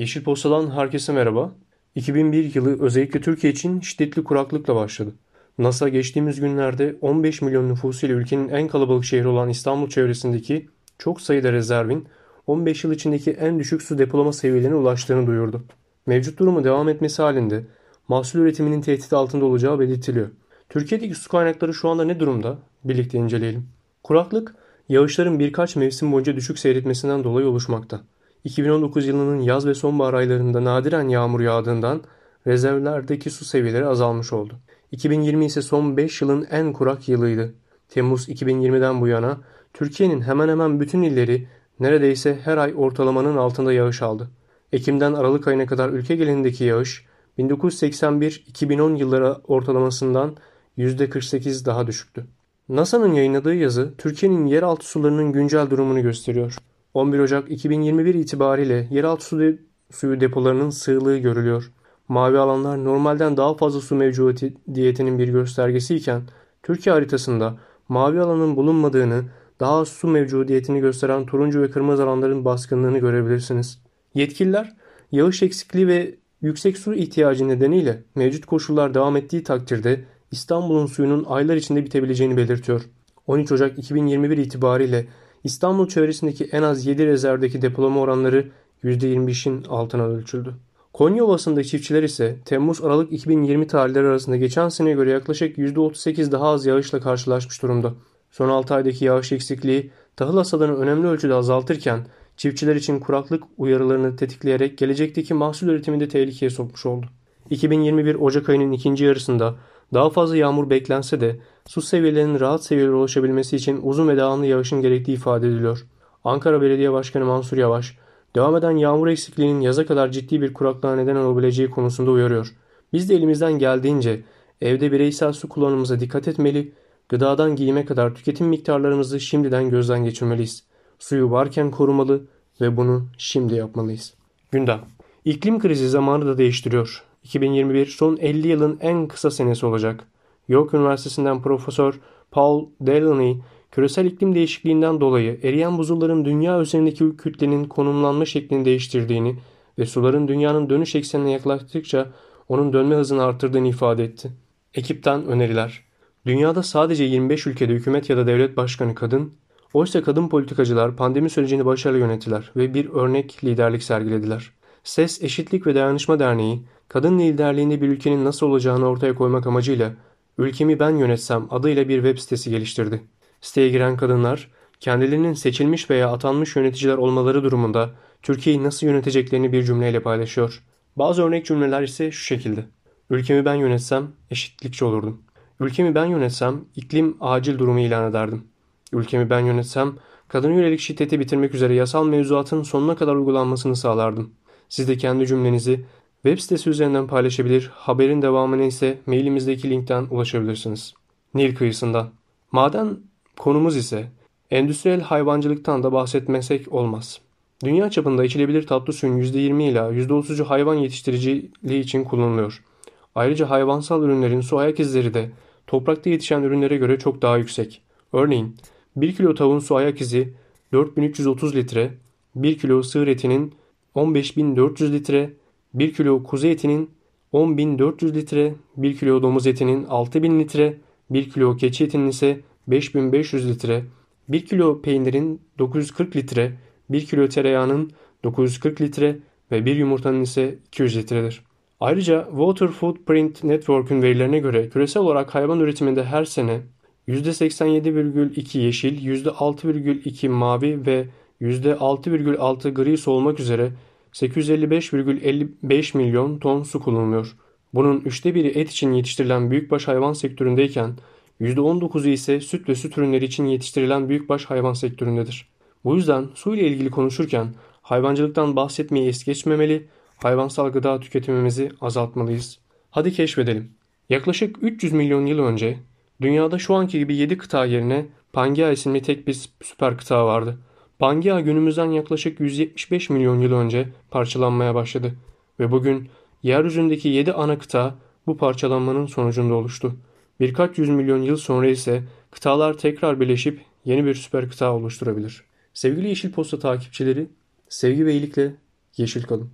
Yeşil Posta'dan herkese merhaba. 2001 yılı özellikle Türkiye için şiddetli kuraklıkla başladı. NASA geçtiğimiz günlerde 15 milyon nüfusuyla ülkenin en kalabalık şehri olan İstanbul çevresindeki çok sayıda rezervin 15 yıl içindeki en düşük su depolama seviyelerine ulaştığını duyurdu. Mevcut durumu devam etmesi halinde mahsul üretiminin tehdit altında olacağı belirtiliyor. Türkiye'deki su kaynakları şu anda ne durumda? Birlikte inceleyelim. Kuraklık, yağışların birkaç mevsim boyunca düşük seyretmesinden dolayı oluşmakta. 2019 yılının yaz ve sonbahar aylarında nadiren yağmur yağdığından rezervlerdeki su seviyeleri azalmış oldu. 2020 ise son 5 yılın en kurak yılıydı. Temmuz 2020'den bu yana Türkiye'nin hemen hemen bütün illeri neredeyse her ay ortalamanın altında yağış aldı. Ekim'den Aralık ayına kadar ülke genelindeki yağış 1981-2010 yılları ortalamasından %48 daha düşüktü. NASA'nın yayınladığı yazı Türkiye'nin yeraltı sularının güncel durumunu gösteriyor. 11 Ocak 2021 itibariyle yeraltı su de suyu depolarının sığlığı görülüyor. Mavi alanlar normalden daha fazla su mevcudiyetinin bir göstergesiyken Türkiye haritasında mavi alanın bulunmadığını daha az su mevcudiyetini gösteren turuncu ve kırmızı alanların baskınlığını görebilirsiniz. Yetkililer yağış eksikliği ve yüksek su ihtiyacı nedeniyle mevcut koşullar devam ettiği takdirde İstanbul'un suyunun aylar içinde bitebileceğini belirtiyor. 13 Ocak 2021 itibariyle İstanbul çevresindeki en az 7 rezervdeki depolama oranları %25'in altına ölçüldü. Konya Ovası'ndaki çiftçiler ise Temmuz-Aralık 2020 tarihleri arasında geçen seneye göre yaklaşık %38 daha az yağışla karşılaşmış durumda. Son 6 aydaki yağış eksikliği tahıl hasadını önemli ölçüde azaltırken çiftçiler için kuraklık uyarılarını tetikleyerek gelecekteki mahsul üretimini de tehlikeye sokmuş oldu. 2021 Ocak ayının ikinci yarısında daha fazla yağmur beklense de su seviyelerinin rahat seviyelere ulaşabilmesi için uzun ve devamlı yağışın gerektiği ifade ediliyor. Ankara Belediye Başkanı Mansur Yavaş, devam eden yağmur eksikliğinin yaza kadar ciddi bir kuraklığa neden olabileceği konusunda uyarıyor. Biz de elimizden geldiğince evde bireysel su kullanımımıza dikkat etmeli, gıdadan giyime kadar tüketim miktarlarımızı şimdiden gözden geçirmeliyiz. Suyu varken korumalı ve bunu şimdi yapmalıyız. Gündem İklim krizi zamanı da değiştiriyor. 2021 son 50 yılın en kısa senesi olacak. York Üniversitesi'nden Profesör Paul Delaney, küresel iklim değişikliğinden dolayı eriyen buzulların dünya üzerindeki kütlenin konumlanma şeklini değiştirdiğini ve suların dünyanın dönüş eksenine yaklaştıkça onun dönme hızını artırdığını ifade etti. Ekipten öneriler. Dünyada sadece 25 ülkede hükümet ya da devlet başkanı kadın, oysa kadın politikacılar pandemi sürecini başarılı yönettiler ve bir örnek liderlik sergilediler. Ses, Eşitlik ve Dayanışma Derneği, kadın liderliğinde bir ülkenin nasıl olacağını ortaya koymak amacıyla Ülkemi Ben Yönetsem adıyla bir web sitesi geliştirdi. Siteye giren kadınlar, kendilerinin seçilmiş veya atanmış yöneticiler olmaları durumunda Türkiye'yi nasıl yöneteceklerini bir cümleyle paylaşıyor. Bazı örnek cümleler ise şu şekilde. Ülkemi ben yönetsem eşitlikçi olurdum. Ülkemi ben yönetsem iklim acil durumu ilan ederdim. Ülkemi ben yönetsem kadın yönelik şiddeti bitirmek üzere yasal mevzuatın sonuna kadar uygulanmasını sağlardım. Siz de kendi cümlenizi web sitesi üzerinden paylaşabilir, haberin devamına ise mailimizdeki linkten ulaşabilirsiniz. Nil kıyısından. Maden konumuz ise endüstriyel hayvancılıktan da bahsetmesek olmaz. Dünya çapında içilebilir tatlı suyun %20 ila %30'u hayvan yetiştiriciliği için kullanılıyor. Ayrıca hayvansal ürünlerin su ayak izleri de toprakta yetişen ürünlere göre çok daha yüksek. Örneğin 1 kilo tavuğun su ayak izi 4330 litre, 1 kilo sığır etinin 15400 litre, 1 kilo kuzu etinin 10.400 litre, 1 kilo domuz etinin 6.000 litre, 1 kilo keçi etinin ise 5500 litre, 1 kilo peynirin 940 litre, 1 kilo tereyağının 940 litre ve 1 yumurtanın ise 200 litredir. Ayrıca Water Footprint Network'ün verilerine göre küresel olarak hayvan üretiminde her sene %87,2 yeşil, %6,2 mavi ve %6,6 gri su olmak üzere 855,55 milyon ton su kullanılıyor. Bunun üçte biri et için yetiştirilen büyükbaş hayvan sektöründeyken %19'u ise süt ve süt ürünleri için yetiştirilen büyükbaş hayvan sektöründedir. Bu yüzden su ile ilgili konuşurken hayvancılıktan bahsetmeyi es geçmemeli, hayvansal gıda tüketimimizi azaltmalıyız. Hadi keşfedelim. Yaklaşık 300 milyon yıl önce dünyada şu anki gibi 7 kıta yerine Pangea isimli tek bir süper kıta vardı. Pangea günümüzden yaklaşık 175 milyon yıl önce parçalanmaya başladı ve bugün yeryüzündeki 7 ana kıta bu parçalanmanın sonucunda oluştu. Birkaç yüz milyon yıl sonra ise kıtalar tekrar birleşip yeni bir süper kıta oluşturabilir. Sevgili Yeşil Posta takipçileri, sevgi ve iyilikle yeşil kalın.